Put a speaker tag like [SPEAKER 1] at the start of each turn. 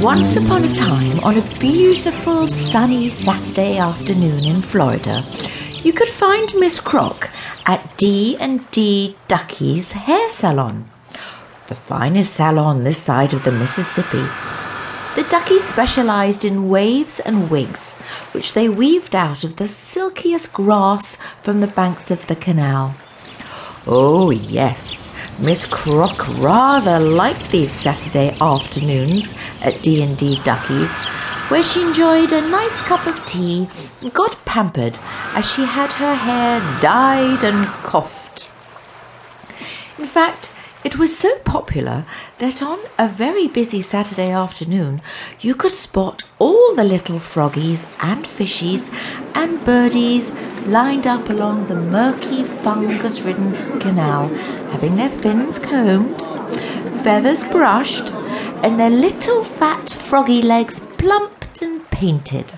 [SPEAKER 1] Once upon a time, on a beautiful sunny Saturday afternoon in Florida, you could find Miss Croc at D and D Ducky's hair salon, the finest salon this side of the Mississippi. The Duckies specialized in waves and wigs, which they weaved out of the silkiest grass from the banks of the canal. Oh, yes, Miss Croc rather liked these Saturday afternoons at D&D Duckies, where she enjoyed a nice cup of tea got pampered as she had her hair dyed and coiffed. In fact, it was so popular that on a very busy Saturday afternoon you could spot all the little froggies and fishies and birdies lined up along the murky fungus ridden canal, having their fins combed, feathers brushed, and their little fat froggy legs plumped and painted.